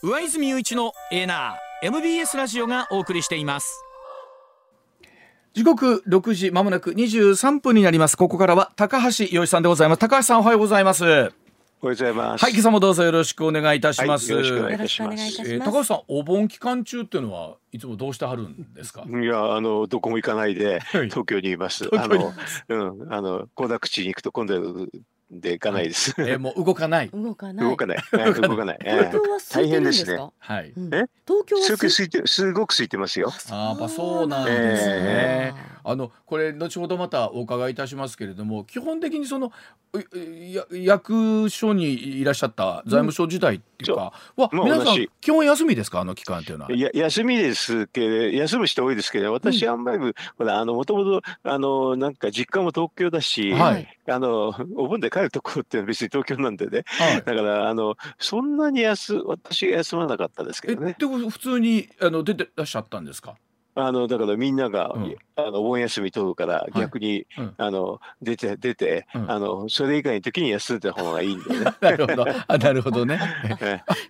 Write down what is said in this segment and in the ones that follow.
上泉雄一のエナー MBS ラジオがお送りしています時刻6時まもなく23分になりますここからは高橋洋一さんでございます高橋さんおはようございますおはようございます。はい、今朝もどうぞよろしくお願いいたします。はい、よろしくお願いいたします。えー、高橋さん、お盆期間中っていうのはいつもどうしてはるんですか？いや、あの、どこも行かないで、東京にいます。あの、うん、あの、行楽地に行くと、今度。で行かないです。えー、もう動かない。動かない。動かない。動かない。東京は大変ですね。はい。え、東京は空いてすごく空いてますよ。ああ、そうなんですね。あのこれ後ほどまたお伺いいたしますけれども、基本的にその役所にいらっしゃった財務省時代っていうかは皆さん基本休みですか？あの期間っていうのは。いや休みですけど休む人多いですけど、私あんまりほらあのもともとあのなんか実家も東京だし、はい、あのお盆で帰るところっていうのは別に東京なんでね、はい、だからあのそんなに休私が休まなかったですけどね。で普通にあの出てらっしゃったんですか？あのだからみんなが、うん、あのお盆休み取るから逆に、はいうん、あの出て出て、うん、あのそれ以外の時に休んだ方がいいんだよね。なるほど。あなるほどね。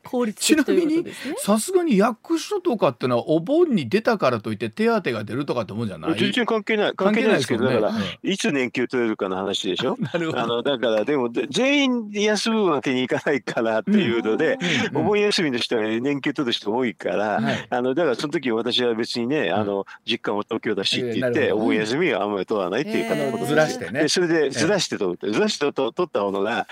効率ちなみにさすがに役所とかってのはお盆に出たからといって手当が出るとかってもんじゃない？全然関係ない関係ないですけど、ね、だから、いつ年休取れるかの話でしょ？なるほど。あのだからでも全員休むわけにいかないからっていうので、お盆休みの人は年休取る人多いから、はい、あのだからその時私は別にねあの実家も東京だしって言って、お盆休みはあんまり取らないっていう形でずらしてね。それでずらして取るずらして取ったものが、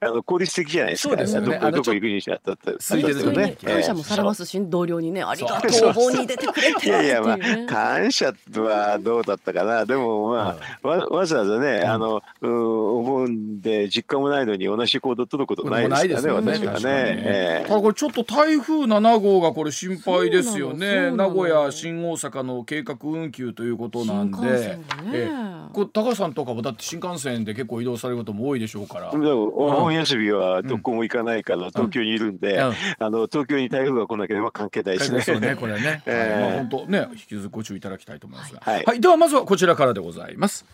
あの効率的じゃないですか。どこどこ行くにしてったって。空いてるね。感謝もされますし同僚にねありがとうお盆に出てくれていやいやまあ感謝はどうだったかな。でもまあわわざわざねあのお盆で実家もないのに同じ行動取ることないですからね私はね。これちょっと台風7号がこれ心配ですよね。名古屋新大阪の計画運休ということなんで、ね、えこ高橋さんとかもだって新幹線で結構移動されることも多いでしょうから。お盆休みはどこも行かないから東京にいるんで、うん、あの東京に台風が来なければ関係ないですね。ですねこれね。えー、まあ本当ね引き続きご注意いただきたいと思いますが、はい、はい、ではまずはこちらからでございます。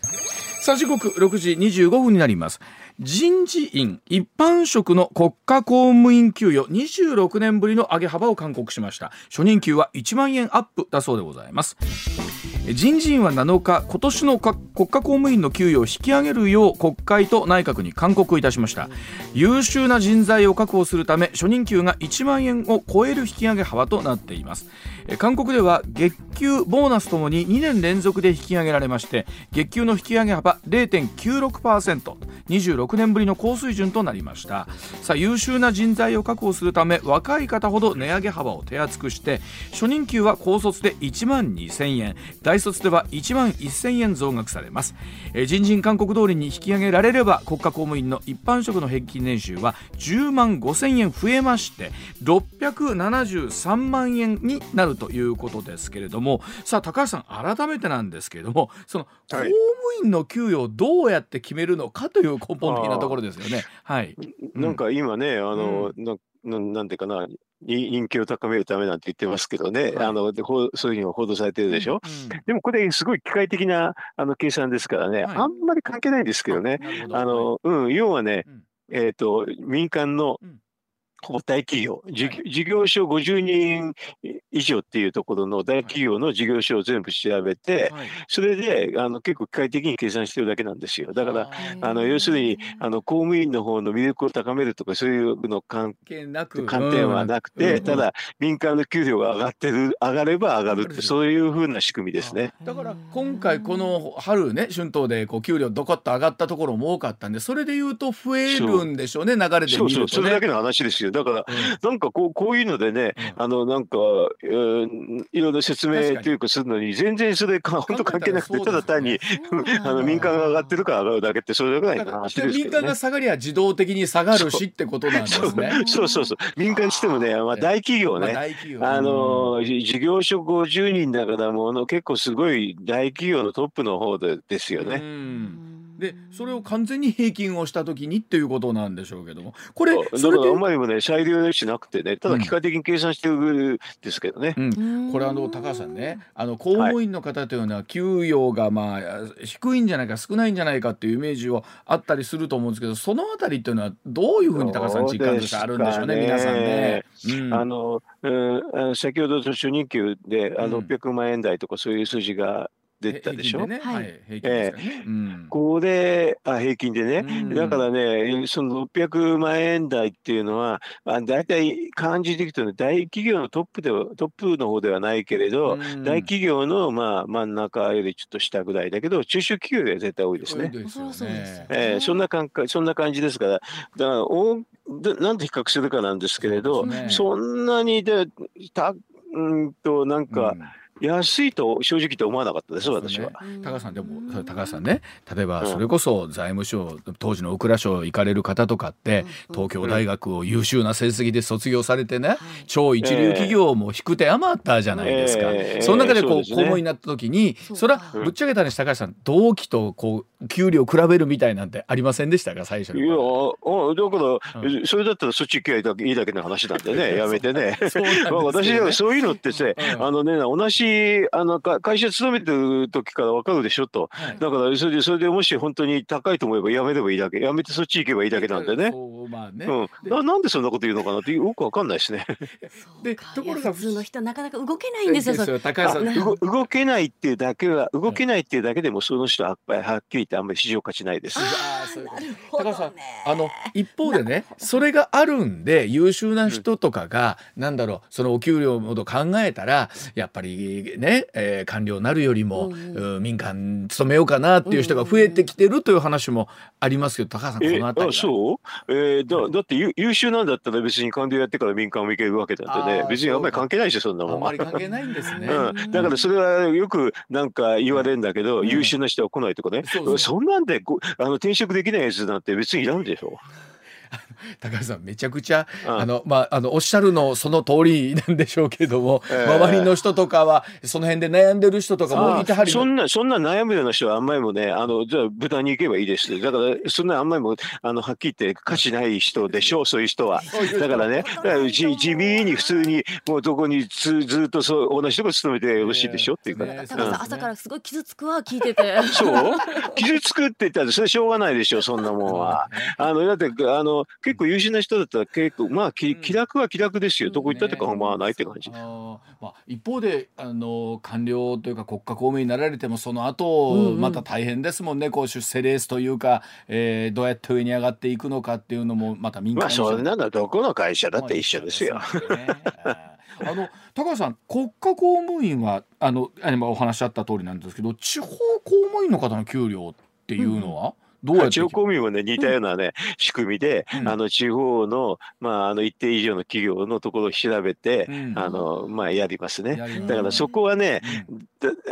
さあ時刻6時25分になります人事院一般職の国家公務員給与26年ぶりの上げ幅を勧告しました。初任給は1万円アップだそうでございます。人事院は7日今年の国家公務員の給与を引き上げるよう国会と内閣に勧告いたしました。優秀な人材を確保するため初任給が1万円を超える引き上げ幅となっています。韓国では月給ボーナスともに2年連続で引き上げられまして月給の引き上げ幅0.96% 0.96%26 年ぶりの高水準となりました。さあ優秀な人材を確保するため若い方ほど値上げ幅を手厚くして初任給は高卒で1万2000円。大卒では1万1000円増額されます。人事勧告通りに引き上げられれば国家公務員の一般職の平均年収は10万5000円増えまして673万円になるということですけれどもさあ高橋さん改めてなんですけれどもその公務員の給与をどうやって決めるのかという根本的なところですよね。はい、なんか今ね、あの、うん、ななんていうかな人気を高めるためなんて言ってますけどね、はい、あのそういうの報道されてるでしょ、うん、でもこれすごい機械的なあの計算ですからね、はい、あんまり関係ないんですけどね。あの、うん、要はね、うん、えーと民間の大企業、事業所50人以上っていうところの大企業の事業所を全部調べて、それであの結構機械的に計算してるだけなんですよ。だからあの要するにあの公務員の方の魅力を高めるとかそういうの関観点はなくて、ただ民間の給料が上がってる上がれば上がるってそういうふうな仕組みですね。だから今回この春ね春闘でこう給料どこっと上がったところも多かったんでそれで言うと増えるんでしょうね流れで見ると、ね、そうそう。それだけの話ですよ。よ。だから、なんかこうこういうのでね、あのなんか、えー、いろいろ説明というかするのに全然それか本当関係なくてただ単にあの民間が上がってるから上がるだけってそれぐらいの話ですね、民間が下がりゃ自動的に下がるしってことなんですね。そう。そうそう民間にしてもね、まあ、大企業ね、あの事業所50人だからもう結構すごい大企業のトップの方でですよね。でそれを完全に平均をした時にっていうことなんでしょうけども。これそれであんまりもね裁量しなくてねただ機械的に計算してるんですけどね、うん、これあの高橋さんねあの公務員の方というのは給与がまあ低いんじゃないか少ないんじゃないかっていうイメージはあったりすると思うんですけどそのあたりっていうのはどういうふうに高橋さん実感としてあるんでしょうね皆さんね。うん、あの、うん、先ほど初任給であ600万円台とかそういう数字が出たでしょ？ね、はい、平均ですね。うん、これあ平均でね、うん、だからねその600万円台っていうのはあ大体感じていくと、ね、大企業のトップではトップの方ではないけれど、うん、大企業のまあ真ん中よりちょっと下ぐらいだけど中小企業では絶対多いですね。そえー、そんな感そんな感じですから。だからおなんで比較するかなんですけれどそ、ね,、そんなにでたうんとなんか、うん安いと正直と思わなかったです、私は。高橋さんでも高橋さんね。例えばそれこそ財務省、当時の大蔵省行かれる方とかって、東京大学を優秀な成績で卒業されてね、超一流企業も引く手余ったじゃないですか、その中でこう、公務員になった時にそれはぶっちゃけたね高橋さん同期とこう給料比べるみたいなんてありませんでしたか最初にいやあだから、それだったらそっち行けばいいだけの話なんでね やめてね。私はそういうのってさ、あのね同じあの会社勤めてる時から分かるでしょと、はい、だからそれでそれでもし本当に高いと思えばやめればいいだけやめてそっち行けばいいだけなんでね。まあね、うん、ななんでそんなこと言うのかなってよく分かんないですね。でところが普通の人なかなか動けないんですよ。すよ高橋さん。動けないっていうだけは動けないっていうだけでもその人ははっきり言ってあんまり市場価値ないです。高橋さんあの一方でねそれがあるんで優秀な人とかが、うん、なんだろうそのお給料のこと考えたらやっぱりね、えー、官僚になるよりも、うん、民間勤めようかなっていう人が増えてきてるという話もありますけど、高橋さんこの辺りそう、えー、だだって優秀なんだったら別に官僚やってから民間を行けるわけだってね別にあんまり関係ないでしょそんなもん。あんまり関係ないんですね。うん、だからそれはよくなんか言われるんだけど、優秀な人は来ないとかね、そそんなんであの転職できないやつなんて別にいらんでしょ。高橋さんめちゃくちゃ、うん、あのまああのおっしゃるのその通りなんでしょうけども、えー、周りの人とかはその辺で悩んでる人とかもいてはりそんなそんな悩むような人はあんまりもねあのじゃあ豚に行けばいいです。だからそんなあんまりもあのはっきり言って価値ない人でしょうそういう人は。だからねだから地地味に普通にもうどこにずずっとそう同じとこ勤めてよろしいでしょ？っていうか、ね、高橋さん、朝からすごい傷つくわ聞いてて。そう？傷つくって言ったらそれしょうがないでしょそんなもんは。あのだってあの結構優秀な人だったら結構まあ気気楽は気楽ですよ、どこ行ったって構わないって感じ。あまあ、一方であの官僚というか国家公務員になられてもその後、また大変ですもんね。こう出世レースというか、えー、どうやって上に上がっていくのかっていうのもまた民間まあそんなのどこの会社だって一緒ですよ。あの高橋さん国家公務員はあの今お話しあった通りなんですけど地方公務員の方の給料っていうのは、うんどうや地方公務員もね、似たようなね、うん、仕組みで、うん、あの、地方の、まあ、あの、一定以上の企業のところを調べて、うん、あの、まあ、やりますね。だからそこはね、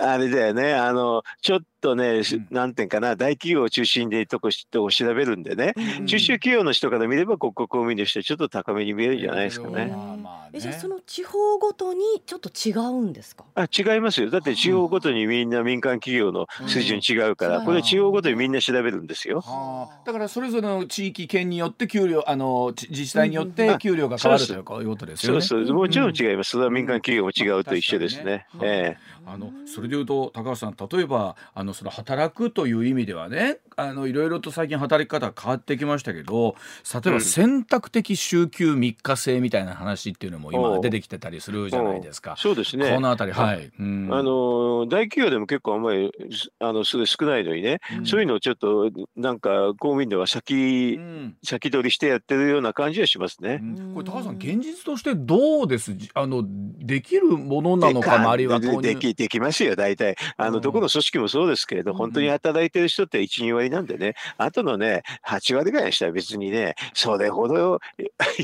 あれだよね、あの、ちょっとね、なんていうかな、大企業を中心でとこを調べるんでね、中小企業の人から見れば国家公務員の人はちょっと高めに見えるんじゃないですかね。えじゃあその地方ごとにちょっと違うんですか？あ違いますよ。だって地方ごとにみんな民間企業の水準違うから、これ地方ごとにみんな調べるんですよ。だからそれぞれの地域県によって給料あの自治体によって給料が変わるということですよね。そうそうもちろん違います。それは民間企業も違うと一緒ですね。ええ。あのそれでいうと高橋さん例えばあのその働くという意味ではねあのいろいろと最近働き方変わってきましたけど例えば選択的週休3日制みたいな話っていうのも今出てきてたりするじゃないですか。そうですね。このあたりはい、うん、あの大企業でも結構あんまりあのすごい少ないのにね、うん、そういうのをちょっとなんか公務員では先、うん、先取りしてやってるような感じはしますね。これ高橋さん現実としてどうです？あのできるものなのかあるいはできできますよ大体。あのどこの組織もそうですけれど、本当に働いてる人って12割なんでねあとのね8割ぐらいの人は別にねそれほど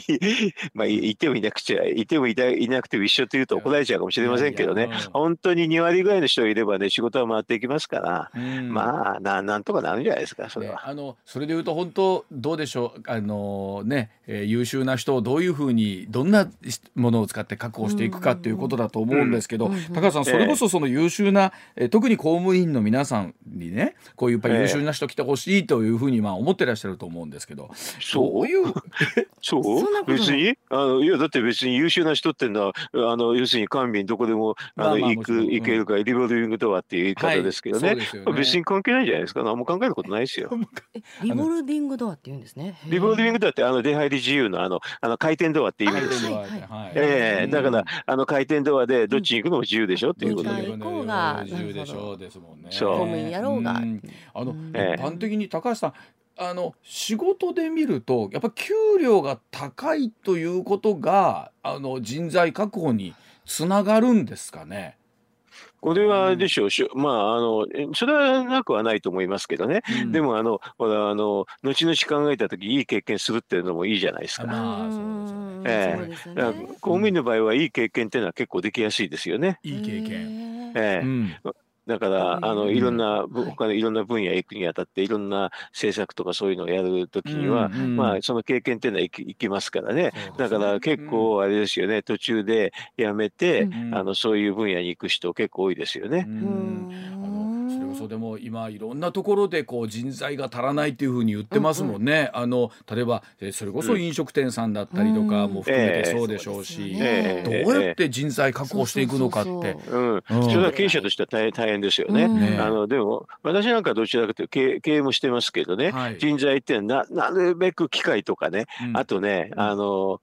まあいてもいなくちゃいてもいなくても一緒というと怒られちゃうかもしれませんけどね本当に2割ぐらいの人がいればね仕事は回っていきますから、まあななんとかなるんじゃないですかそれは。ね、あのそれでいうと本当どうでしょうあのね、えー、優秀な人をどういうふうにどんなものを使って確保していくかっていうことだと思うんですけど、高橋さんそれこそその優秀な、えー、特に公務員の皆さんにねこういうやっぱり優秀な人来来てほしいというふうにまあ思ってらっしゃると思うんですけどそう？いう？そう？別に？あのいやだって別に優秀な人ってのはあの要するに官民どこでもあの、行く行けるか、リボルビングドアっていう言い方ですけどね,、別に関係ないじゃないですか。何も考えることないですよ。リボルビングドアって言うんですね。リボルビングドアってあの出入り自由のあのあの回転ドアって意味です。ええだからあの回転ドアでどっちに行くのも自由でしょっていうことで。自由でしょう。ですもんね。公務員やろうが。あの一般的に高橋さんあの仕事で見るとやっぱ給料が高いということがあの人材確保につながるんですかね。これはでしょう、うん、まあ、あの、それはなくはないと思いますけどね。うん、でも、あの、ほら、あの、後々考えたとき、いい経験するっていうのもいいじゃないですか。まあ、そうですね。ええ公務員の場合はいい経験っていうのは結構できやすいですよね。いい経験。ええだから、あの、いろんな、他のいろんな分野へ行くにあたって、いろんな政策とかそういうのをやるときには、まあ、その経験っていうのは行きますからね。だから結構あれですよね、途中でやめて、あの、そういう分野に行く人結構多いですよね。そでも今いろんなところでこう人材が足らないっていうふうに言ってますもんね、うんうん、あの例えばそれこそ飲食店さんだったりとかも含めてそうでしょうし、えー、どうやって人材確保していくのかって。それは経営者としては大大変ですよね。ねあのでも私なんかどちらかというと経経営もしてますけどね、はい、人材ってななるべく機会とかね、うん、あとね、あの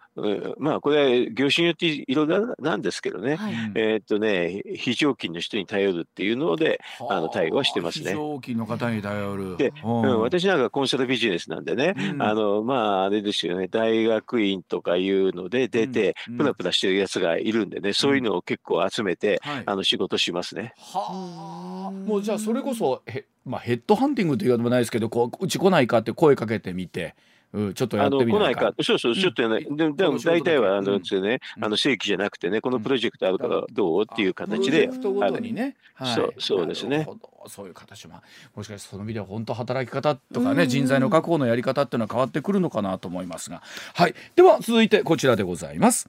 まあこれは業種によっていろいろなんですけどね、はい、えー、っとね非常勤の人に頼るっていうのであの対応はしてますね。非常勤の方に頼る。で、うん、私なんかコンサルビジネスなんでね、うん、あのまああれですよね大学院とかいうので出て、プラプラしてるやつがいるんでね、そういうのを結構集めて、はい、あの仕事しますね。はあ。もうじゃあそれこそへまあヘッドハンティングというかでもないですけど、こううち来ないかって声かけてみて。うん、ちょっとやってみないか。そうそう、ちょっとやない。ででも大体は、あの、ですね、あの、正規じゃなくてね、このプロジェクトあるからどうっていう形で。あるにね。そう、そうですね。そういう形も、もしかしてその意味では本当働き方とかね、人材の確保のやり方っていうのは変わってくるのかなと思いますが。はい。では、続いてこちらでございます。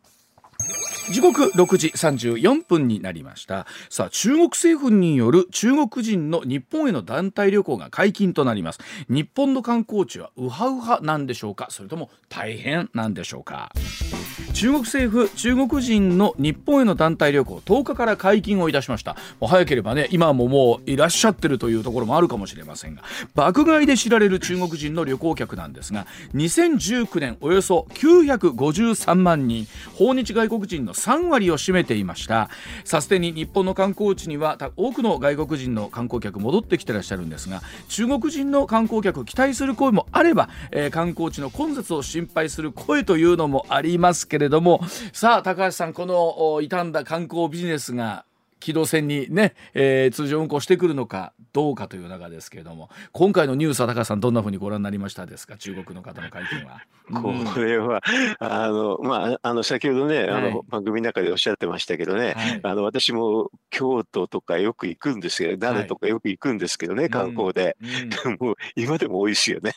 時刻6時34分になりました。さあ中国政府による中国人の日本への団体旅行が解禁となります。日本の観光地はウハウハなんでしょうか？それとも大変なんでしょうか？中国政府中国人の日本への団体旅行10日から解禁をいたしました。もう早ければね今ももういらっしゃってるというところもあるかもしれませんが爆買いで知られる中国人の旅行客なんですが2019年およそ953万人訪日外国人の3割を占めていました。さすでに日本の観光地には多くの外国人の観光客戻ってきてらっしゃるんですが中国人の観光客期待する声もあれば、えー、観光地の混雑を心配する声というのもあります。けれどもさあ高橋さんこの傷んだ観光ビジネスが軌道線にね、えー、通常運行してくるのかどうかという中ですけれども今回のニュースは高橋さんどんなふうにご覧になりましたですか？中国の方の会見は。これは、あのまああの先ほどね、あの番組の中でおっしゃってましたけどね、はい、あの私も京都とかよく行くんですよ誰とかよく行くんですけどね、はい、観光で、うん、もう今でも多いですよね。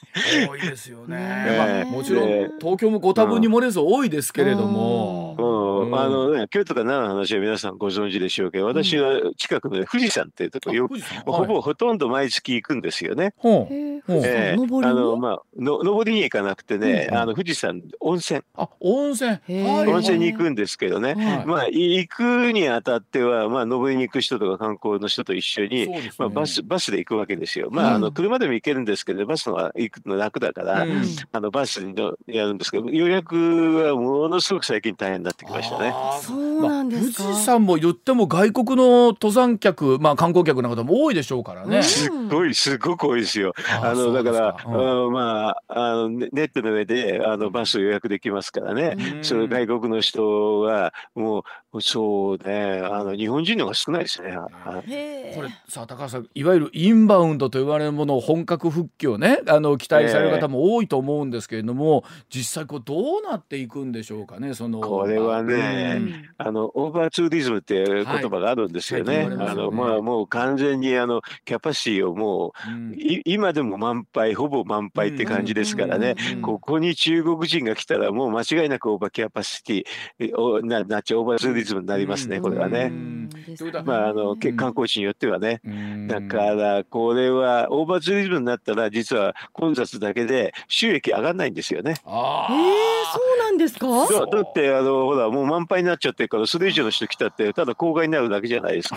多いですよね。まあ、もちろん、東京もご多分に漏れず多いですけれども。うん、あのね京都か奈良の話は皆さんご存知でしょうけど私は近くの富士山っていうところよく、ほぼほとんど毎月行くんですよね。えー、あのまあの登りに行かなくてね、あの富士山温泉。あ温泉。温泉に行くんですけどね。まあ行くにあたってはまあ登りに行く人とか観光の人と一緒に、まあバスバスで行くわけですよ。まああの車でも行けるんですけどバスのは行くの楽だから、あのバスにやるんですけど予約はものすごく最近大変になってきましたね。そうなんですか？富士山も言っても外国の登山客まあ観光客の方も多いでしょうからね。すっごいすごく多いですよ。あのだから、うん、まああのネットの上であのバスを予約できますからね。その外国の人はもうそうねあの日本人の方が少ないですね。これさあ高橋さんいわゆるインバウンドと言われるものを本格復帰をねあの期待される方も多いと思うんですけれども、実際こうどうなっていくんでしょうかねそのこれはね、うん、あのオーバーツーリズムっていう言葉があるんですよね。はい、あのまあもう完全にあのキャパシティをもう、うん、今でも満杯ほぼ満杯って感じですからね、ここに中国人が来たらもう間違いなくオーバーキャパシティななっちゃオーバーツーリズムになりますね、これはね。まああの観光地によってはね。だからこれはオーバーツーリズムになったら実は混雑だけで収益上がらないんですよね。あえー、そうなんですか？だってあのほらもう満杯になっちゃってるからそれ以上の人来たってただ公害になるだけじゃないですか。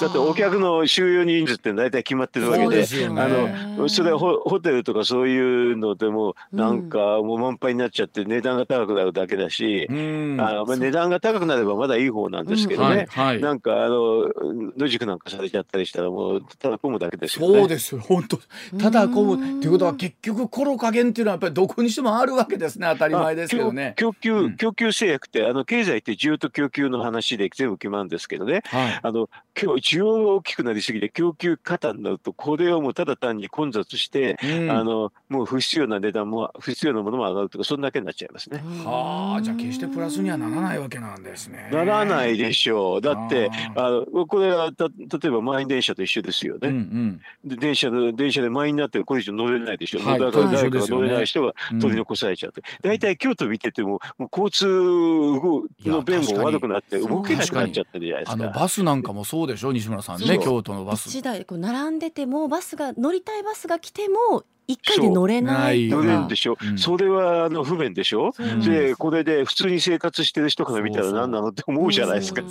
だってお客の収容人数って大体決まってるわけで、でね、あのそれはホホテルとかそういうのでもなんかもう満杯になっちゃって値段が高くなるだけだし、うん、あまあ、値段が高くなればまだいい方なんですけどね、うんはいはい、なんかあの野宿なんかされちゃったりしたらもうただ混むだけですよね。そうですよ。本当。ただ混む。っていうことは結局コロ加減っていうのはやっぱりどこにしてもあるわけですね。当たり前ですけどね。供給供給制約ってあの経済って需要と供給の話で全部決まるんですけどね、はい、あの今日需要が大きくなりすぎて供給過多になるとこれはもうただ単に混雑して、うん、あのもう不必要な値段も不必要なものも上がるとかそんだけになっちゃいますね。はあじゃあ決してプラスにはならないわけなんですね。ならないでしょう。だってあのこれはた例えば満員電車と一緒ですよね。うんうん、で電車で電車で満員になってこれ以上乗れないでしょ。はい、だから誰か乗れない人が取り残されちゃって、大体京都見ててももう交通の便も悪くなって動けなくなっちゃってるじゃないですか。あのバスなんかもそうでしょ西村さんね京都のバス。一台こう並んでてもバスが乗りたいバスが来ても一回で乗れない乗れるんでしょ、うん、それはあの不便でしょ、うん、でこれで普通に生活してる人から見たら何なのって思うじゃないですか、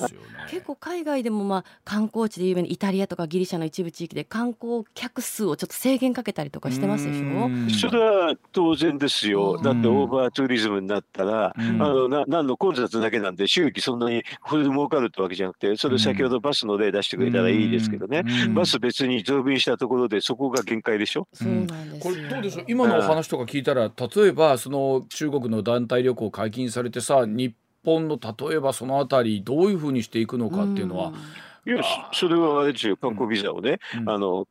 結構海外でもまあ観光地で有名なイタリアとかギリシャの一部地域で観光客数をちょっと制限かけたりとかしてますでしょ？それは当然ですよ。だってオーバーツーリズムになったら、あのな何の混雑だけなんで収益そんなにこれで儲かるってわけじゃなくてそれ先ほどバスの例出してくれたらいいですけどね、バス別に増便したところでそこが限界でしょ、そうなんですこれどうでしょう？今のお話とか聞いたら例えばその中国の団体旅行解禁されてさ日本の例えばそのあたりどういうふうにしていくのかっていうのは、いやそれはあれですよ。観光ビザをね、うん、あの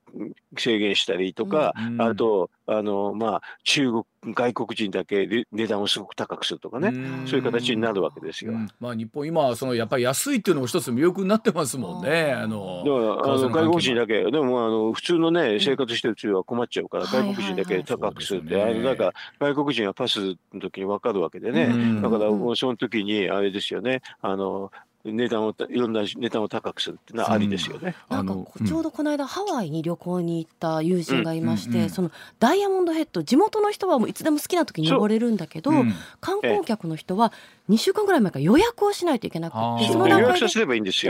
制限したりとか、うん、あとあの、まあ、中国外国人だけ値段をすごく高くするとかね、うそういう形になるわけですよ。まあ、日本今そのやっぱり安いっていうのも一つ魅力になってますもんね。あのだからあの外国人だけでもあの普通のね生活してる人は困っちゃうから、外国人だけ高くするって、あのなんか外国人はパスの時に分かるわけでね、だからその時にあれですよね。あの値段をいろんな値段を高くするっていうのはありですよね。うん、なんかちょうどこの間、ハワイに旅行に行った友人がいまして、うんうん、そのダイヤモンドヘッド地元の人はもういつでも好きな時に登れるんだけど、観光客の人は2週間ぐらい前から予約をしないといけなくてその段階で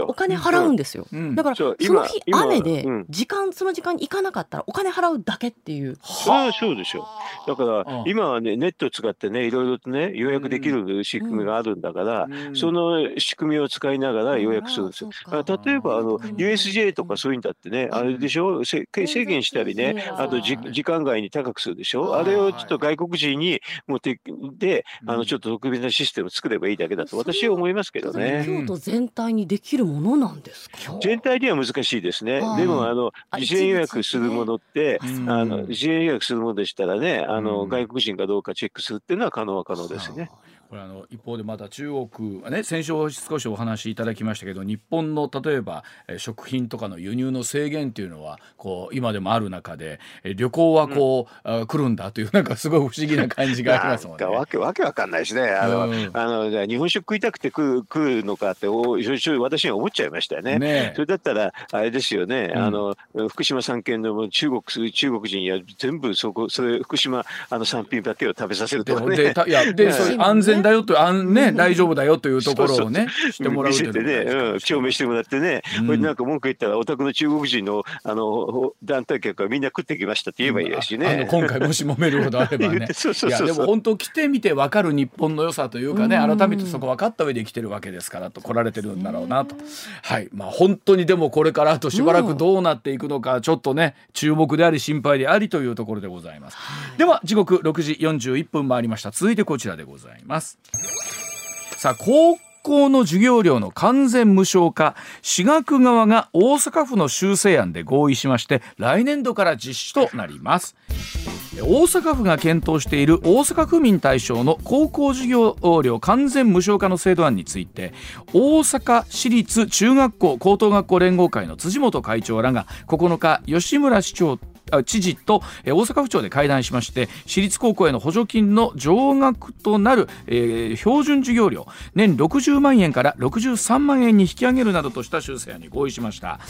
お金払うんですよ、うん、だからその日雨で時間その時間に行かなかったらお金払うだけっていう。ああそうでしょだから今はねネットを使ってねいろいろとね予約できる仕組みがあるんだから、その仕組みを使いながら予約するんですよ。例えばあの USJ とかそういうんだってねあれでしょ？制限したりねあと時間外に高くするでしょ？あれをちょっと外国人に持ってであのちょっと特別なシステム作ればいいだけだと私は思いますけどね。京都全体にできるものなんですか？全体には難しいですね。でもあの事前予約するものって、あの事前予約するものでしたらね、あの外国人かどうかチェックするっていうのは可能は可能ですね。これあの一方でまた中国はね先週少しお話しいただきましたけど日本の例えば食品とかの輸入の制限っていうのはこう今でもある中で旅行はこう、うん、来るんだというなんかすごい不思議な感じがありますもんね。わけわけわかんないしね。あの、うん、あの日本食食いたくて食う食うのかってお私には思っちゃいましたよね。ねそれだったらあれですよね、うん、あの福島産県の中国中国人や全部そこそれ福島あの産品だけを食べさせるとかね。でいやで安全だよとあんね大丈夫だよというところをね してもらう見せてね、うん、証明してもらってね、これなんか文句言ったらお宅の中国人のあの団体客はみんな食ってきましたって言えばいいやしね。今回もし揉めるほどあればね。いやでも本当来てみて分かる日本の良さというかね改めてそこ分かった上で来てるわけですからと来られてるんだろうなと。はい。まあ本当にでもこれからあとしばらくどうなっていくのかちょっとね注目であり心配でありというところでございます。では時刻6時41分回りました。続いてこちらでございます。さあ高校の授業料の完全無償化私学側が大阪府の修正案で合意しまして来年度から実施となります。大阪府が検討している大阪府民対象の高校授業料完全無償化の制度案について大阪市立中学校高等学校連合会の辻元会長らが9日吉村市長知事と、えー、大阪府庁で会談しまして私立高校への補助金の上額となる、えー、標準授業料年60万円から63万円に引き上げるなどとした修正案に合意しました、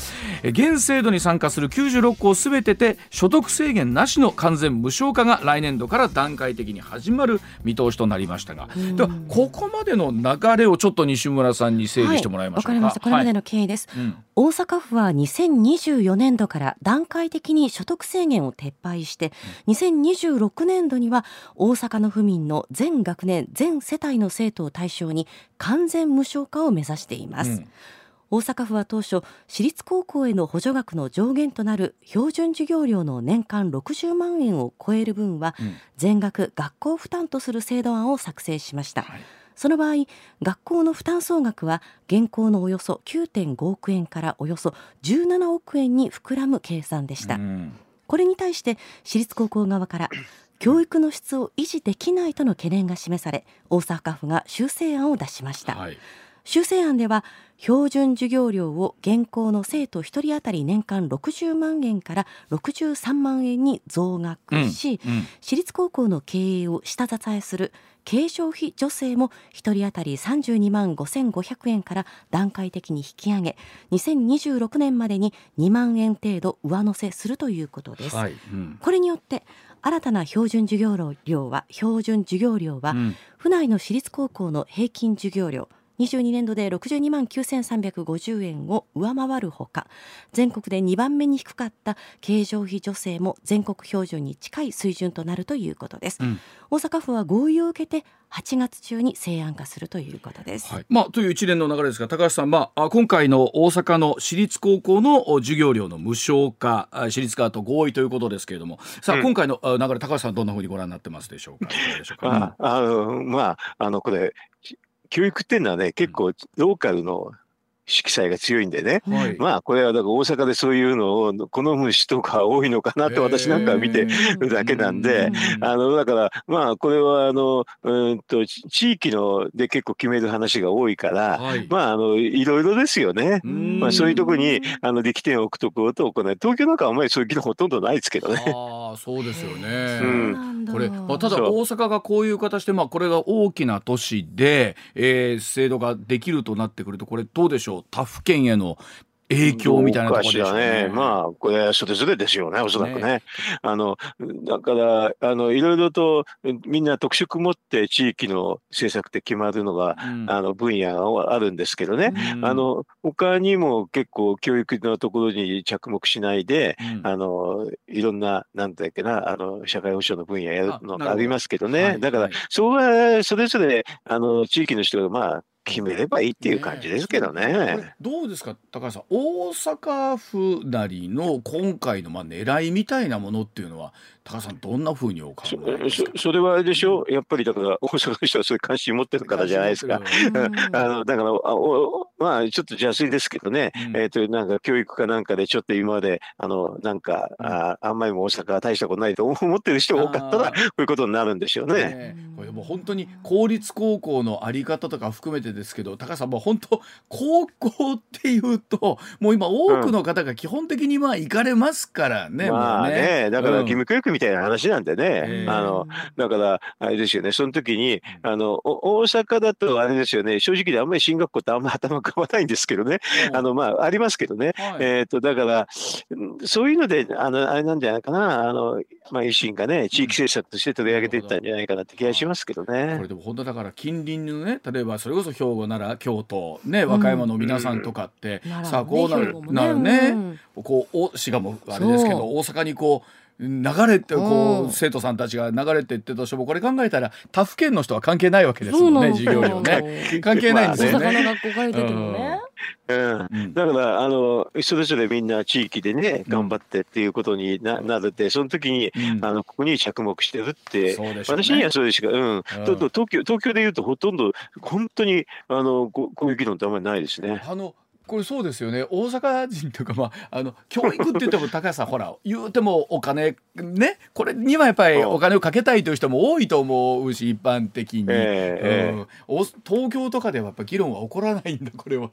えー、現制度に参加する96校すべてで所得制限なしの完全無償化が来年度から段階的に始まる見通しとなりましたがではここまでの流れをちょっと西村さんに整理してもらいましょうか、はい、かりました。これまでの経緯です、はい。うん、大阪府は2024年度から段階的に所得制限を撤廃して2026年度には大阪の府民の全学年全世帯の生徒を対象に完全無償化を目指しています、うん。大阪府は当初私立高校への補助額の上限となる標準授業料の年間60万円を超える分は全額学校負担とする制度案を作成しました、はい、その場合学校の負担総額は現行のおよそ9.5億円からおよそ17億円に膨らむ計算でした、うん、これに対して私立高校側から 教育の質を維持できないとの懸念が示され大阪府が修正案を出しました、はい修正案では標準授業料を現行の生徒1人当たり年間60万円から63万円に増額し、うんうん、私立高校の経営を下支えする軽消費助成も1人当たり32万5500円から段階的に引き上げ2026年までに2万円程度上乗せするということです、はいうん、これによって新たな標準授業料は標準授業料は、うん、府内の私立高校の平均授業料22年度で62万9350円を上回るほか全国で2番目に低かった経常費助成も全国標準に近い水準となるということです、うん、大阪府は合意を受けて8月中に成案化するということです、はい、まあ、という一連の流れですが高橋さん、まあ、今回の大阪の私立高校の授業料の無償化私立側と合意ということですけれどもさあ、うん、今回の流れ高橋さんどんなふうにご覧になってますでしょうか？ああのまああのこれ教育っていうのはね、結構ローカルの色彩が強いんでね、はい、まあこれはだから大阪でそういうのを好む人が多いのかなって私なんかは見てるだけなんで、あのだからまあこれはあのうんと地域ので結構決める話が多いから、はい、まああのいろいろですよね。まあそういうとこにあの力点を置くところと行い東京なんかはあんまりそういう議論ほとんどないですけどね。ああそうですよね。うん、これ、まあ、ただ大阪がこういう形でまあこれが大きな都市で、えー、制度ができるとなってくるとこれどうでしょう？ょう他府県への影響みたいなところでしょうね。ねまあ、これはそれぞれですよね、おそらくね。ねあの、だから、あの、いろいろとみんな特色持って地域の政策って決まるのが、うん、あの、分野があるんですけどね。うん、あの、他にも結構教育のところに着目しないで、うん、あの、いろんな、なんだっけな、あの、社会保障の分野やるのがありますけどね。はい、だから、それは、それぞれ、あの、地域の人が、まあ、決めればいいっていう感じですけどね。ねどうですか？高橋さん大阪府なりの今回のまあ狙いみたいなものっていうのは高橋さんどんなふうにお考えそそれはあれでしょ？うやっぱりだから 大阪の人はそういう関心持ってるからじゃないですか。あのだからあおまあちょっと邪推ですけどね、うん、えっ、ー、となんか教育かなんかでちょっと今まであのなんか、うん、ああんまりも大阪は大したことないと思ってる人が多かったらこういうことになるんでしょうね。ねこれもう本当に公立高校のあり方とか含めてですけど高橋さんもう本当高校っていうともう今多くの方が基本的にまあ行かれますからね。うん、まあね、ね、だから義務教育みたいな話なんでね、あのだからあれですよね。その時にあの大阪だとあれですよね。正直であんまり進学校ってあんまり頭がわないんですけどね、あのまあありますけどね、はい、えっ、ー、とだからそういうのであのあれなんじゃないかな。あのまあ維新がね地域政策として取り上げていったんじゃないかなって気がしますけどね。これでも本当だから近隣のね例えばそれこそ兵庫なら京都。ね和歌山の皆さんとかって、うん、さあこうなる,、なるね、うん、こうおしかもあれですけど大阪にこう流れてこう生徒さんたちが流れていってとしてもこれ考えたら他府県の人は関係ないわけですもんね授業料ね。関係ないんですよね。うん、だからあのそれぞれみんな地域でね頑張ってっていうことにな,、なるってその時に、うん、あのここに着目してるって、ね、私にはそうですか、うん、うん、東京東京でいうとほとんど本当にあのこういう議論ってあんまりないですね。あのこれそうですよね。大阪人というかまああの教育って言っても高橋さんほら 言うてもお金ねこれにはやっぱりお金をかけたいという人も多いと思うし一般的に、えーうん、東京とかではやっぱ議論は起こらないんだこれは。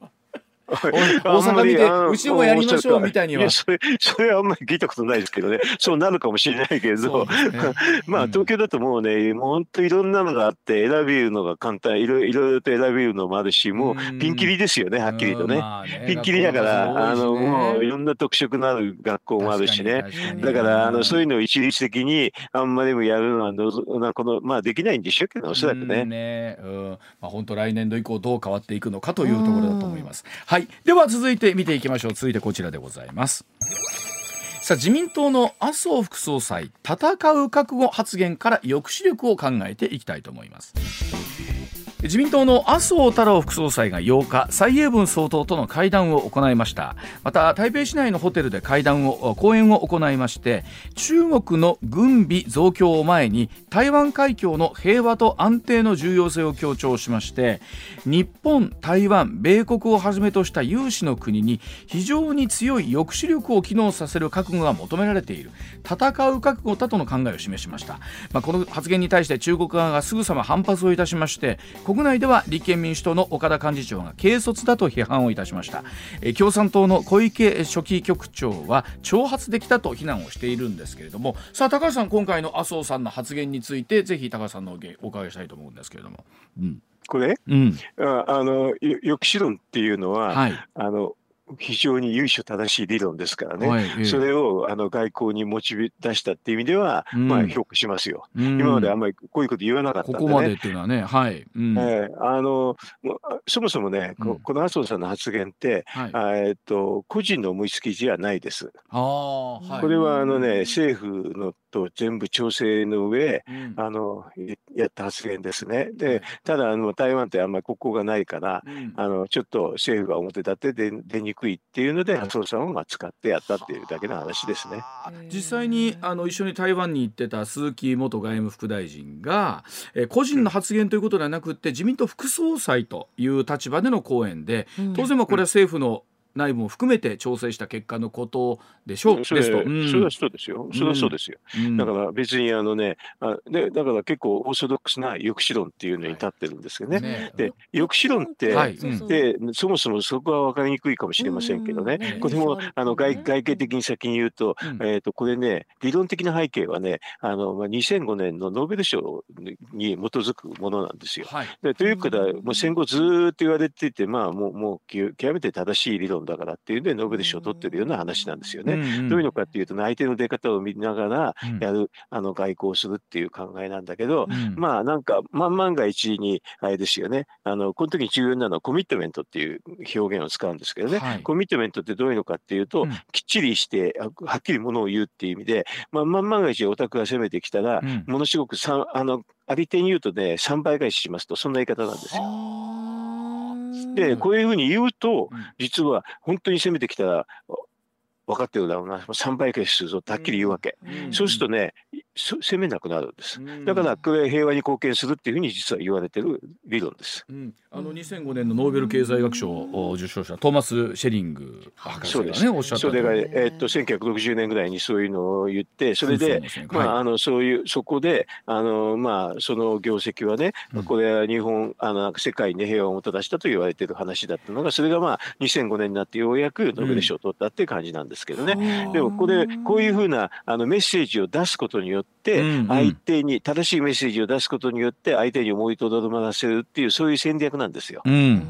大阪見てうちもやりましょうみたいには。それ それはあんまり聞いたことないですけどね。そうなるかもしれないけど、ね、まあ東京だともうねもう本当いろんなのがあって選びるのが簡単。いろいろと選べるのもあるしもうピンキリですよねはっきりとね。ピンキリだから、ね、あのもういろんな特色のある学校もあるしね。だからあのそういうのを一律的にあんまりもやるのはのこのまあできないんでしょうけどおそらくね。ね。うん。まあ本当来年度以降どう変わっていくのかというところだと思います。はいでは続いて見ていきましょう続いてこちらでございます。さあ自民党の麻生副総裁戦う覚悟発言から抑止力を考えていきたいと思います。自民党の麻生太郎副総裁が8日蔡英文総統との会談を行いました。また台北市内のホテルで会談を講演を行いまして中国の軍備増強を前に台湾海峡の平和と安定の重要性を強調しまして日本、台湾、米国をはじめとした有志の国に非常に強い抑止力を機能させる覚悟が求められている。戦う覚悟だとの考えを示しました、まあ、この発言に対して中国側がすぐさま反発をいたしまして国内では立憲民主党の岡田幹事長が軽率だと批判をいたしました。共産党の小池書記局長は挑発できたと非難をしているんですけれども。さあ高橋さん今回の麻生さんの発言についてぜひ高橋さんのお伺いしたいと思うんですけれども。うん。これ、うん、ああの抑止論っていうのは、はい、あの非常に由緒正しい理論ですからね、はい、それをあの外交に持ち出したっていう意味では、うん、まあ評価しますよ、うん、今まであんまりこういうこと言わなかったんで、ね、ここまでっていうのはね、はい、うん、えー、あのそもそもね、ここの麻生さんの発言って、はい、えっと個人の思いつきじゃないです。あはい、これはあのね政府のと全部調整の上、うん、あのやった発言ですね。でただあの台湾ってあんまり国交がないから、うん、あのちょっと政府が表立って出出にくいっていうので麻生さんをまあ使ってやったっていうだけの話ですね。実際にあの一緒に台湾に行ってた鈴木元外務副大臣が、え個人の発言ということではなくて自民党副総裁という立場での講演で当然これは政府の内部も含めて調整した結果のことでしょう、それと、うん、それはそうですよ、それはそうですよ、うん、だから別にあのねあで、だから結構オーソドックスな抑止論っていうのに立ってるんですけどね、ねで抑止論って、はい、でそもそもそこは分かりにくいかもしれませんけどね、これもあの外外形的に先に言うと、えー、とこれね、理論的な背景はね、あのまあ、2005年のノーベル賞に基づくものなんですよ。はい、でということは、もう戦後ずっと言われていて、まあ、もうもう極めて正しい理論論だからっていうんでノーベル賞を取ってるような話なんですよね。うんうん、どういうのかっていうと相手の出方を見ながらやる、うん、あの外交をするっていう考えなんだけど、うん、まあなんか、ま、万が一にあれですよね。あのこの時に重要なのはコミットメントっていう表現を使うんですけどね、はい、コミットメントってどういうのかっていうと、うん、きっちりしてはっきりものを言うっていう意味で、まあ、万が一オタクが攻めてきたら、ものすごくさあのあり手に言うとね3倍返ししますとそんな言い方なんですよ。で、こういうふうに言うと、実は本当に攻めてきたら、分かってるだろうな、3倍返しするぞってはっきり言うわけ。そうするとね、攻めなくなるんです。だからこれ平和に貢献するっていうふうに実は言われてる理論です。うん、あの2005年のノーベル経済学賞を受賞したトーマス・シェリング博士がねおっしゃった。それがえー、っと1960年ぐらいにそういうのを言って、それで、まああのそういうそこであのまあその業績はね、これは日本あの世界に平和をもたらしたと言われてる話だったのが、それがまあ2005年になってようやくノーベル賞を取ったっていう感じなんですけどね。でもここでこういうふうなあのメッセージを出すことによって相手に正しいメッセージを出すことによって相手に思いとどまらせるっていうそういう戦略なんですよ。うん。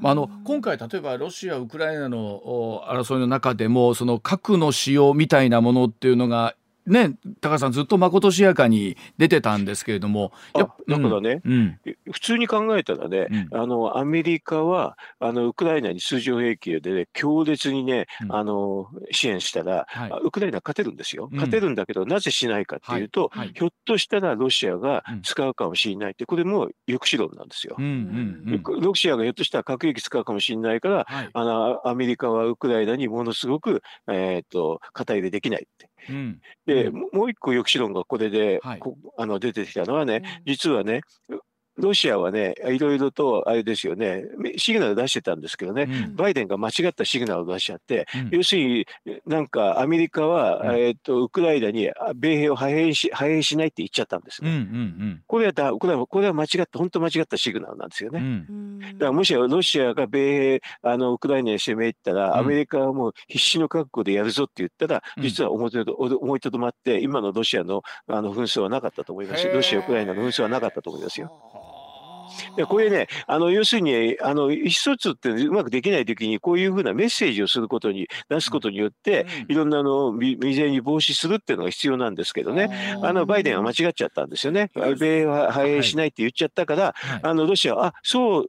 まあ、あの今回、例えばロシア、ウクライナの争いの中でもその核の使用みたいなものっていうのがね、高橋さんずっとまことしやかに出てたんですけれどもだからね、うん、普通に考えたらね、うん、あのアメリカはあのウクライナに通常兵器で、ね、強烈にね、うん、あの支援したら、はい、ウクライナ勝てるんですよ、勝てるんだけどなぜしないかっていうと、はい。はい、ひょっとしたらロシアが使うかもしれないってこれも抑止論なんですよ、うんうんうん、ロシアがひょっとしたら核兵器使うかもしれないから、あのアメリカはウクライナにものすごく、えーと肩入れできないって。うん、で、もう一個抑止論がこれで、はい、あの出てきたのはね、実はねロシアはね、いろいろとあれですよね、シグナル出してたんですけどね、うん、バイデンが間違ったシグナルを出しちゃって、うん、要するになんかアメリカは、うん、えーと、ウクライナに米兵を派兵し派兵しないって言っちゃったんですよ、ね、うんうんうん、これはだこれはこれは間違った、本当間違ったシグナルなんですよね。だからもしロシアが米兵あのウクライナに攻め入ったら、アメリカはもう必死の覚悟でやるぞって言ったら、実は思いとどまって、今のロシアのあの紛争はなかったと思います。ロシア、ウクライナの紛争はなかったと思いますよ。でこれね、あの要するにあの意思疎通ってうまくできないときに、こういうふうなメッセージをすることに、出すことによって、いろんなの未然に防止するっていうのが必要なんですけどね、あのバイデンは間違っちゃったんですよね、米は派兵しないって言っちゃったから、はい、あのロシアは、あそう、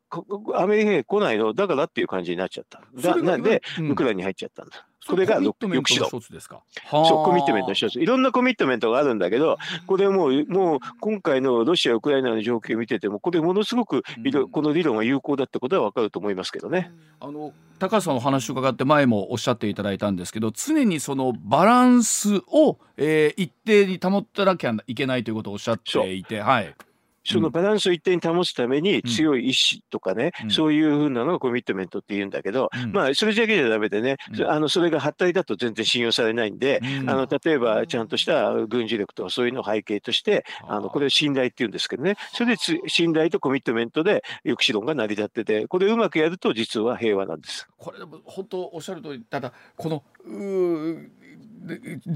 アメリカ兵来ないの、だからっていう感じになっちゃった。だなんで、ウクライナに入っちゃったんだ。これが抑止度。そうコミットメントの一つ。いろんなコミットメントがあるんだけど、これもう、もう今回のロシア、ウクライナの状況を見てても、これものすごく、この理論が有効だってことは分かると思いますけどね。あの高橋さんの話を伺って前もおっしゃっていただいたんですけど常にそのバランスを、えー、一定に保ってなきゃいけないということをおっしゃっていて、はい、そのバランスを一定に保つために強い意志とかね、うん、そういうふうなのがコミットメントって言うんだけど、うん、まあそれだけじゃダメでね、うん、あのそれがはったりだと全然信用されないんで、あの例えばちゃんとした軍事力とかそういうのを背景としてあのこれを信頼っていうんですけどね。それで信頼とコミットメントで抑止論が成り立っててこれうまくやると実は平和なんです。これでも本当おっしゃる通りただこの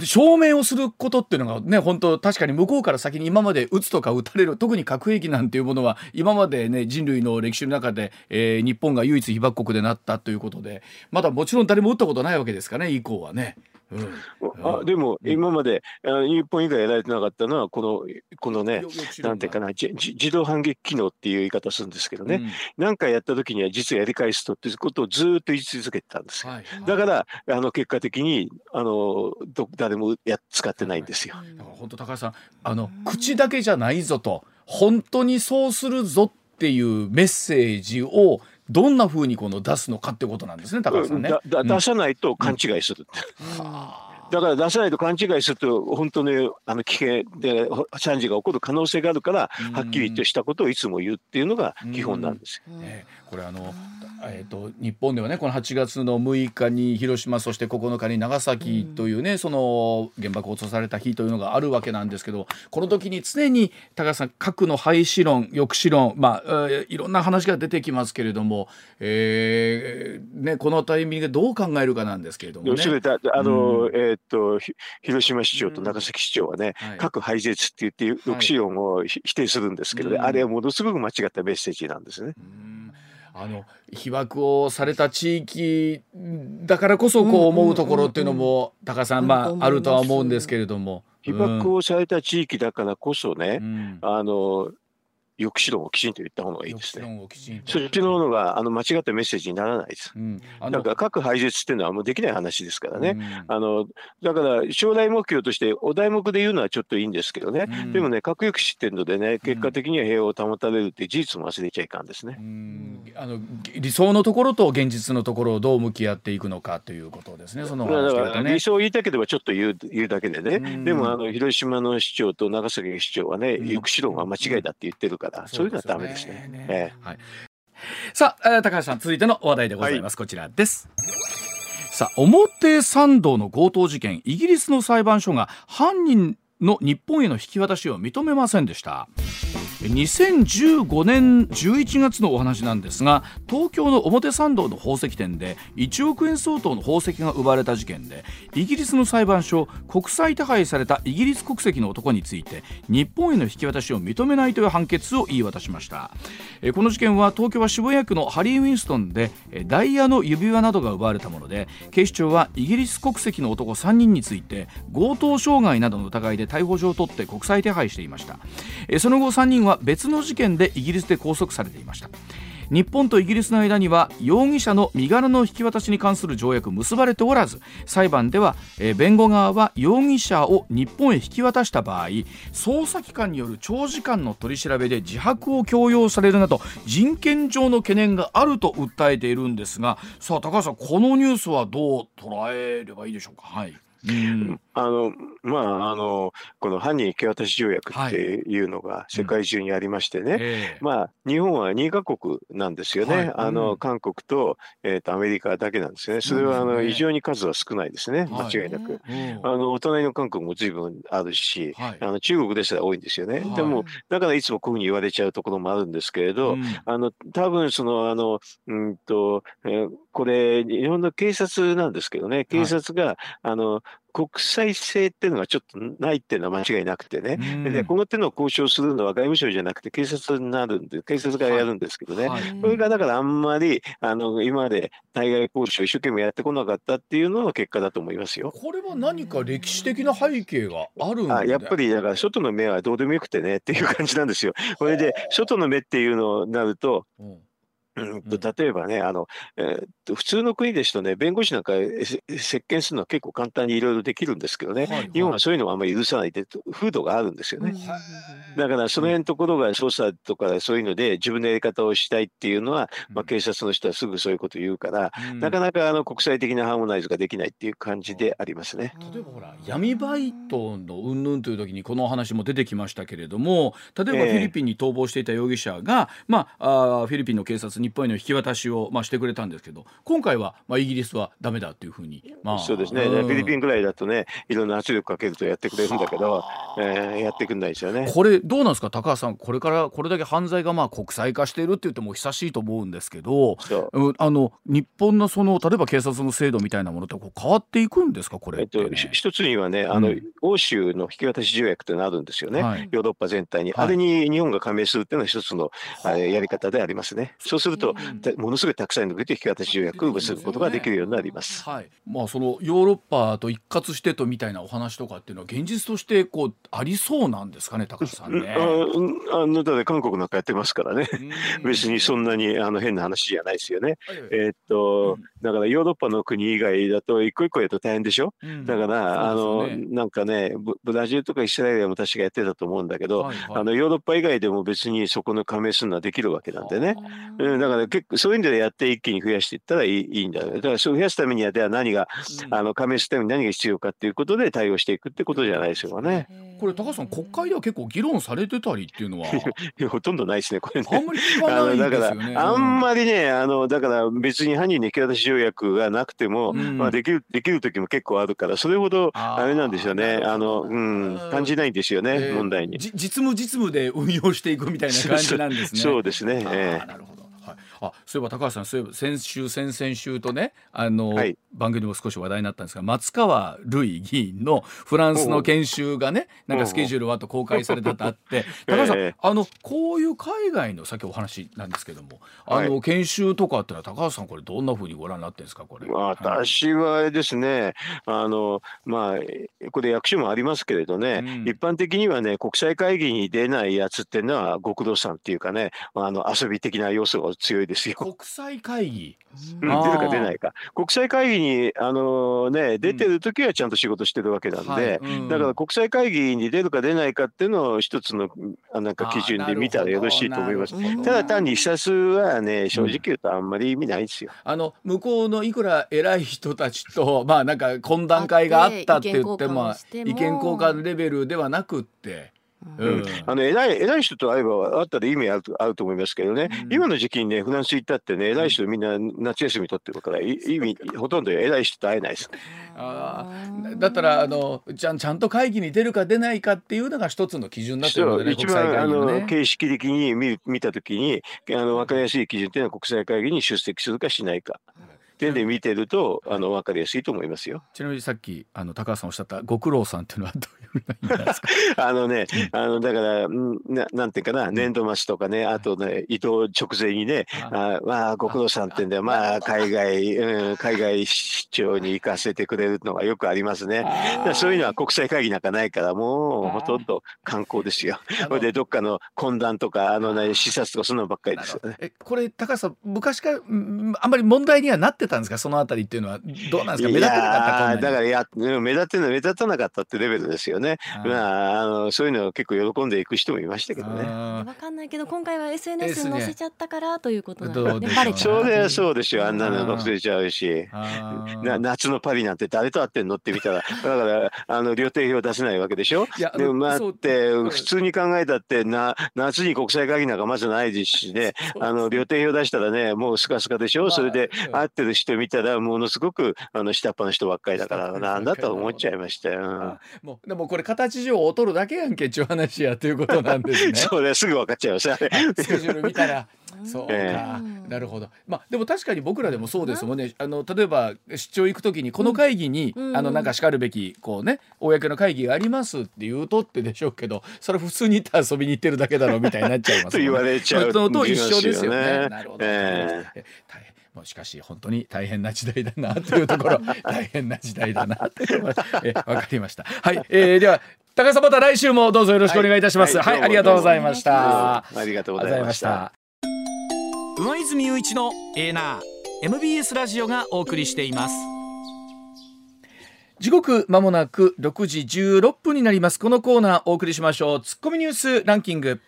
証明をすることっていうのがね本当確かに向こうから先に今まで撃つとか撃たれる特に核兵器なんていうものは今までね人類の歴史の中で、えー、日本が唯一被爆国でなったということでまだもちろん誰も撃ったことないわけですかね以降はね。うん、あでも今まで、うん、日本以外やられてなかったのはこのこのねなんていうかな自動反撃機能っていう言い方するんですけどね。何、うん、かやった時には実はやり返すとっていうことをずっと言い続けてたんですはい、だからあの結果的にあのど誰もや使ってないんですよ。だから本当高橋さんあの口だけじゃないぞと本当にそうするぞっていうメッセージをどんなふうにこの出すのかってことなんですね高橋さんね。出さないと勘違いする、うん。うんだから出さないと勘違いすると本当にあの危険で惨事が起こる可能性があるからはっきりとしたことをいつも言うっていうのが基本なんですよ。ね、これあのえーと、日本ではねこの8月の6日に広島そして9日に長崎というね、う、その原爆を落とされた日というのがあるわけなんですけどこの時に常に高橋さん核の廃止論抑止論まあいろんな話が出てきますけれども、えーね、このタイミングでどう考えるかなんですけれどもね。あの、うん、え、っと広島市長と長崎市長はね、うんはい、核廃絶って言って抑止論を否定するんですけど、ね、あれはものすごく間違ったメッセージなんですね。あの被爆をされた地域だからこそこう思うところっていうのも高さんまああるとは思うんですけれども。被爆をされた地域だからこそね、うん、あの抑止論をきちんと言った方がいいですね。そっちの方があの間違ったメッセージにならないです。うん、だから核廃絶っていうのはもうできない話ですからね。うん、あのだから将来目標としてお題目で言うのはちょっといいんですけどね。うん、でもね核抑止っていうのでね結果的には平和を保たれるって事実も忘れちゃいかんですね。あの理想のところと現実のところをどう向き合っていくのかということですね。その、ね、理想を言いたければちょっと言う言うだけでね。でもあの広島の市長と長崎市長はね抑止論は間違いだって言ってるから、そういうのはダメですね。ねえー、はい。さあ、高橋さん、続いての話題でございます。はい、こちらです。さあ、表参道の強盗事件、イギリスの裁判所が犯人の日本への引き渡しを認めませんでした。2015年11月のお話なんですが東京の表参道の宝石店で1億円相当の宝石が奪われた事件でイギリスの裁判所国際手配されたイギリス国籍の男について日本への引き渡しを認めないという判決を言い渡しました。この事件は東京は渋谷区のハリー・ウィンストンでダイヤの指輪などが奪われたもので警視庁はイギリス国籍の男3人について強盗傷害などの疑いで逮捕状を取って国際手配していました。その後3人は別の事件でイギリスで拘束されていました。日本とイギリスの間には容疑者の身柄の引き渡しに関する条約結ばれておらず裁判では、え弁護側は容疑者を日本へ引き渡した場合捜査機関による長時間の取り調べで自白を強要されるなど人権上の懸念があると訴えているんですがさあ高橋さんこのニュースはどう捉えればいいでしょうか？はい。うん、あのまああのこの犯人引き渡し条約ってい。うのが世界中にありましてね、はいうんえ。ー、まあ日本は2カ国なんですよね、はい、あの韓国と,、えーと、アメリカだけなんですね。それはあの、異常に数は少ないですね。間違いなく、あのお隣の韓国も随分あるし、あの中国ですら多いんですよね、でもだからいつもこういうふうに言われちゃうところもあるんですけれど、あの多分そのあのうんと、えー、これ日本の警察なんですけどね。警察が、はい、あの国際性っていうのがちょっとないっていうのは間違いなくてね、でこの手の交渉するのは外務省じゃなくて警察になるんで、警察がやるんですけどね、はい。はい、それがだからあんまりあの今まで対外交渉一生懸命やってこなかったっていうのが結果だと思いますよ。これは何か歴史的な背景があるんあやっぱりだから外の目はどうでもよくてねっていう感じなんですよ。これで外の目っていうのになると、うんうん。と例えばね、あの、えー、っと普通の国ですとね、弁護士なんか接見するのは結構簡単にいろいろできるんですけどね、はいはい、日本はそういうのはあんまり許さないで、風土があるんですよね。だからその辺のところが捜査とかそういうので自分のやり方をしたいっていうのは、まあ、警察の人はすぐそういうことを言うから、うん、なかなかあの国際的なハーモナイズができないっていう感じでありますね。例えばほら、闇バイトの云々という時にこの話も出てきましたけれども、例えばフィリピンに逃亡していた容疑者が、えー、まあ、あフィリピンの警察、日本への引き渡しを、まあ、してくれたんですけど今回は、まあ、イギリスはダメだというふうに、まあ、そうですね、うん、フィリピンぐらいだとねいろんな圧力かけるとやってくれるんだけど、えー、やってくんないですよね。これどうなんですか？高橋さんこれからこれだけ犯罪がまあ国際化しているって言っても久しいと思うんですけどあの日本のその例えば警察の制度みたいなものってこう変わっていくんですか？これ、ね、えっと、一つにはねあの、うん、欧州の引き渡し条約ってのあるんですよね、はい、ヨーロッパ全体に、はい、あれに日本が加盟するっていうのは一つの、はい、やり方でありますね。そうすると、ものすごいたくさんの国と引き渡し条約を結ぶことができるようになります。はい。まあそのヨーロッパと一括してとみたいなお話とかっていうのは現実としてこうありそうなんですかね高橋さんね。ああのだって韓国なんかやってますからね。別にそんなにあの変な話じゃないですよね。えー、っと、うん、だからヨーロッパの国以外だと一個一個やると大変でしょ？うん、だから、ね、あのなんかねブラジルとかイスラエルは私がやってたと思うんだけど、あのヨーロッパ以外でも別にそこの加盟するのはできるわけなんでね。うん、だから結構そういう意味でやって一気に増やしていったらいいいいんだよだからそう増やすためにはでは何が、うん、あの加盟するために何が必要かっていうことで対応していくってことじゃないでしょうかね。これ高橋さん国会では結構議論されてたりって いうのはほとんどないですねこれね。あんまり聞かないですよね。あんまりねあのだから別に犯人に引き渡し条約がなくても、うん、まあできるできる時も結構あるからそれほどあれなんですよねあのうん感じないんですよね、えー、問題に。実務実務で運用していくみたいな感じなんですね。そうですね。えー、なるほど。あそういえば高橋さんそういえば先週先々週とねあの、はい、番組でも少し話題になったんですが松川るい議員のフランスの研修がねなんかスケジュールはと公開されたとあって 高橋さん、えー、あのこういう海外のさっきお話なんですけどもあの、はい、研修とかってのは高橋さんこれどんなふうにご覧になってんですかこれ。私はですねあのまあこれ役所もありますけれどね、うん、一般的にはね国際会議に出ないやつっていうのは極道さんっていうかねあの遊び的な要素が強いですよ。国際会議、うん、出るか出ないか。国際会議にあのね出てる時はちゃんと仕事してるわけなんで、はい。うん、だから国際会議に出るか出ないかっていうのを一つのなんか基準で見たらよろしいと思います。ただ単に視察はね正直言うとあんまり意味ないですよ。あの向こうのいくら偉い人たちと まあなんか懇談会があったって言っても。意見交換レベルではなくって。うん、あの偉い偉い人と会えば会ったら意味あるあると思いますけどね、うん、今の時期にねフランス行ったってね偉い人みんな夏休み取ってるから 意味ほとんど偉い人と会えないです。あだったらあのちゃんちゃんと会議に出るか出ないかっていうのが一つの基準だということで、ね、一番、ね、あの形式的に見見たときにあの分かりやすい基準っていうのは国際会議に出席するかしないか。点で見てるとあの分かりやすいと思いますよ。ちなみにさっきあの高橋さんおっしゃったご苦労さんっていうのはどういう意味ですか？あのねあのだからななんていうかな年度末とかねあとね移動直前にねあまあご苦労さんってんでまあ海外、うん、海外出張に行かせてくれるのがよくありますね。そういうのは国際会議なんかないからもうほとんど観光ですよ。でどっかの懇談とかあの、ね、視察とかそんなのばっかりですよね。えこれ高橋さん昔からあんまり問題にはなってってたんですか？そのあたりっていうのはどうなんですか？目立ってなかった？だからいや目立って目立たなかったってレベルですよね。まああのそういうのを結構喜んでいく人もいましたけどね。わかんないけど今回は SNS に載せちゃったからということなんで、ね、バレちゃう。それはそうですよ。あんなの載せちゃうし。な夏のパリなんて誰と会ってんのって見たらだからあの料亭表出せないわけでしょ？いやでも待って普通に考えたってな夏に国際会議なんかまずないですしね。あの料亭表出したらねもうスカスカでしょ、まあ、それで会ってる人見たらものすごくあの下っ端の人ばっかりだからなんだと思っちゃいましたよ。もうでもこれ形上劣るだけやんけっちゅう話やということなんですね。そうねすぐ分かっちゃいますね。スケジュール見たら そうか、えー、なるほど。まあでも確かに僕らでもそうですもんね。あの例えば出張行くときにこの会議に、うん、あのなんかしかるべきこうね公の会議がありますって言うとってでしょうけど、それ普通に行って遊びに行ってるだけだろうみたいになっちゃいます、ね。と 言われちゃうのと一緒ですよね。なるほど。えー、大変。もしかし本当に大変な時代だなというところ 大変な時代だなってわかりましたはい、えー、では高さまた来週もどうぞよろしくお願いいたします。はい、はい、ありがとうございました。ありがとうございました。上泉雄一のエーナー MBS ラジオがお送りしています。時刻まもなく6時16分になります。このコーナーお送りしましょう。ツッコミニュースランキング。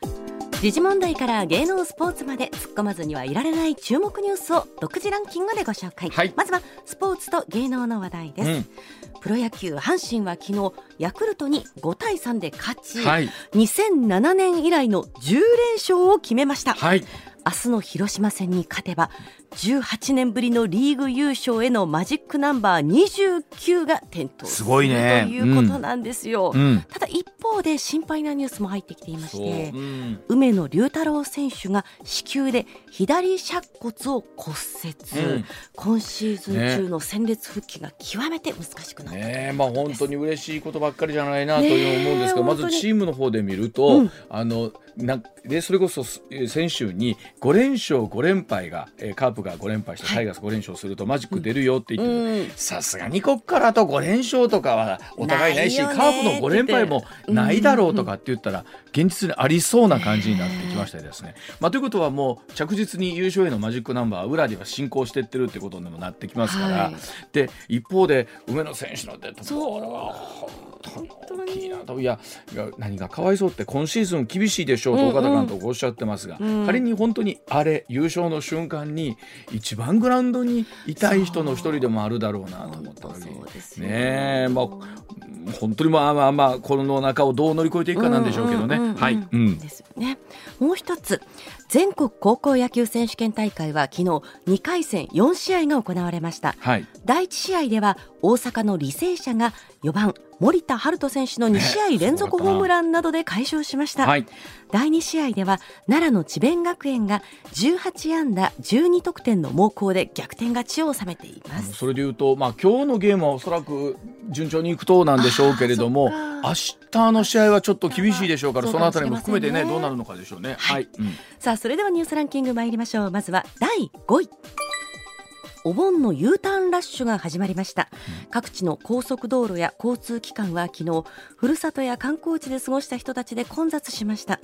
時事問題から芸能スポーツまで突っ込まずにはいられない注目ニュースを独自ランキングでご紹介、はい、まずはスポーツと芸能の話題です、うん、プロ野球阪神は昨日ヤクルトに5対3で勝ち、はい、2007年以来の10連勝を決めました、はい、明日の広島戦に勝てば18年ぶりのリーグ優勝へのマジックナンバー29が点灯すごいねということなんですよ、うん、ただ一方で心配なニュースも入ってきていまして、う。ん、梅野龍太郎選手が子宮で左尺骨を骨折、うん、今シーズン中の戦列復帰が極めて難しくなってね。まあ本当に嬉しいことばっかりじゃないなという思うんですけど、まずチームの方で見ると、あのなでそれこそ先週に5連勝5連敗が、えー、カープが5連敗してタイガース5連勝するとマジック出るよって言ってさすがにこっからと5連勝とかはお互いないしカープの5連敗もないだろうとかって言ったら現実にありそうな感じになってきましてですね。まあ、ということはもう着実に優勝へのマジックナンバー裏では進行していってるってことにもなってきますから、はい、で一方で梅野選手のデッドボールは本当に。いいなといや何がかわいそうって今シーズン厳しいでしょうと岡田監督おっしゃってますが、うん。うん、仮に本当にあれ優勝の瞬間に一番グラウンドにいたい人の一人でもあるだろうなと思った時にね。まあ本当にまあまあまあこの中をどう乗り越えていくかなんでしょうけどね。はい、うん、ですよね。もう一つ全国高校野球選手権大会は昨日2回戦4試合が行われました、はい、第1試合では大阪の履正社が4番森田遥人選手の2試合連続ホームランなどで快勝しました、はい、第2試合では奈良の智弁学園が18安打12得点の猛攻で逆転勝ちを収めています。それでいうと、まあ、今日のゲームはおそらく順調にいくとなんでしょうけれども明日の試合はちょっと厳しいでしょうからそのあたりも含めてねどうなるのかでしょうね。はい、はいうん、さあそれではニュースランキング参りましょう。まずは第5位お盆の U ターンラッシュが始まりました、うん、各地の高速道路や交通機関は昨日ふるさとや観光地で過ごした人たちで混雑しました。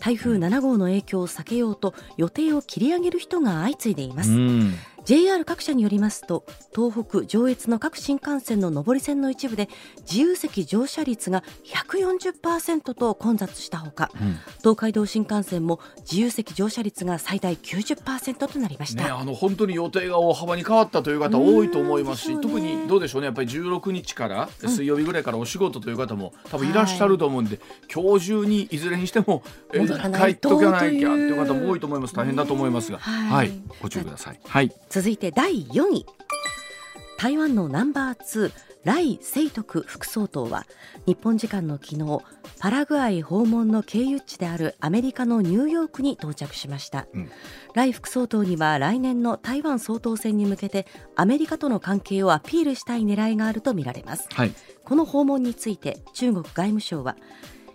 台風7号の影響を避けようと予定を切り上げる人が相次いでいます、うん JR 各社によりますと東北上越の各新幹線の上り線の一部で自由席乗車率が140%と混雑したほか、うん、東海道新幹線も自由席乗車率が最大90%となりました、ね、あの本当に予定が大幅に変わったという方多いと思いますし、ね、特にどうでしょうねやっぱり16日から水曜日ぐらいからお仕事という方も多分いらっしゃると思うんで、はい、今日中にいずれにしても帰っとかなきゃっていう方も多いと思います。大変だと思いますが、はい、はい、ご注意ください。はい続いて第4位。台湾のナンバー2来清徳副総統は日本時間の昨日パラグアイ訪問の経由地であるアメリカのニューヨークに到着しました、うん、来副総統には来年の台湾総統選に向けてアメリカとの関係をアピールしたい狙いがあるとみられます、はい、この訪問について中国外務省は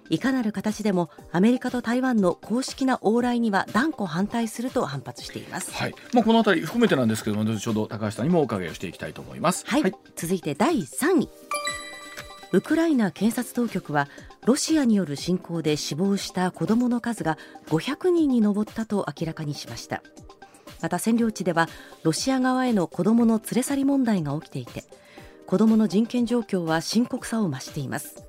いかなる形でもアメリカと台湾の公式な往来には断固反対すると反発しています。はい。まあこのあたり含めてなんですけども、後ほど高橋さんにもお伺いをしていきたいと思います。はい。はい、続いて第3位。ウクライナ検察当局はロシアによる侵攻で死亡した子どもの数が500人に上ったと明らかにしましたまた占領地ではロシア側への子どもの連れ去り問題が起きていて子どもの人権状況は深刻さを増しています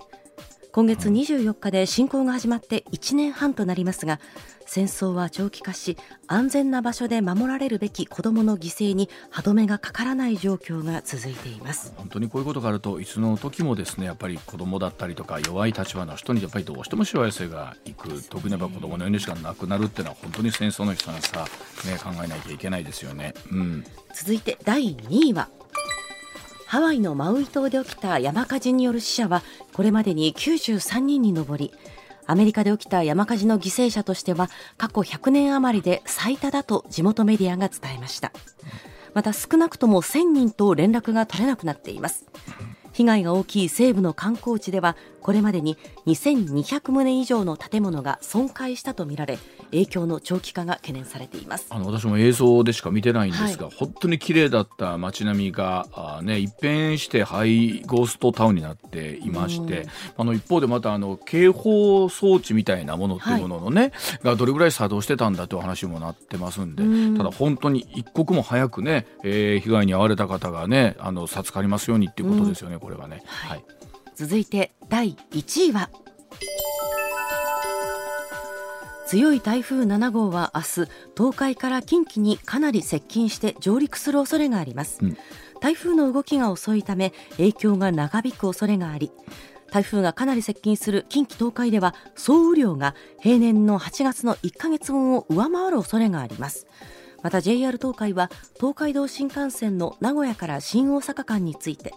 今月24日で侵攻が始まって1年半となりますが戦争は長期化し安全な場所で守られるべき子どもの犠牲に歯止めがかからない状況が続いています。本当にこういうことがあるといつの時もですねやっぱり子どもだったりとか弱い立場の人にやっぱりどうしてもしわ寄せがいく特にやっぱ子どもの命がなくなるっていうのは本当に戦争の悲惨さ、ね、考えなきゃいけないですよね、うん、続いて第2位はハワイのマウイ島で起きた山火事による死者はこれまでに93人に上りアメリカで起きた山火事の犠牲者としては過去100年余りで最多だと地元メディアが伝えました。また少なくとも1000人と連絡が取れなくなっています。被害が大きい西部の観光地ではこれまでに2200棟以上の建物が損壊したとみられ影響の長期化が懸念されています。あの私も映像でしか見てないんですが、はい、本当に綺麗だった街並みがあ、ね、一変してハイゴーストタウンになっていまして、あの一方でまたあの警報装置みたいなものっていうもののね、はい、がどれぐらい作動してたんだという話もなってますんで、ん。ただ本当に一刻も早くね、えー、被害に遭われた方がねあの授かりますようにっていうことですよね、これはね。はい、続いて第1位は強い台風7号は明日東海から近畿にかなり接近して上陸する恐れがあります、うん、台風の動きが遅いため影響が長引く恐れがあり台風がかなり接近する近畿東海では総雨量が平年の8月の1ヶ月分を上回る恐れがあります。また JR 東海は東海道新幹線の名古屋から新大阪間について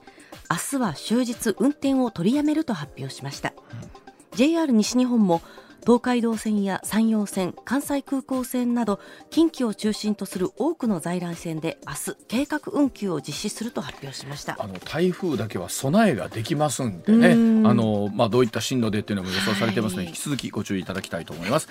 明日は終日運転を取りやめると発表しました、うん、JR 西日本も東海道線や山陽線関西空港線など近畿を中心とする多くの在来線で明日計画運休を実施すると発表しました。あの台風だけは備えができますんでね。あの、まあ、どういった進路でっていうのも予想されてますので、はい、引き続きご注意いただきたいと思います。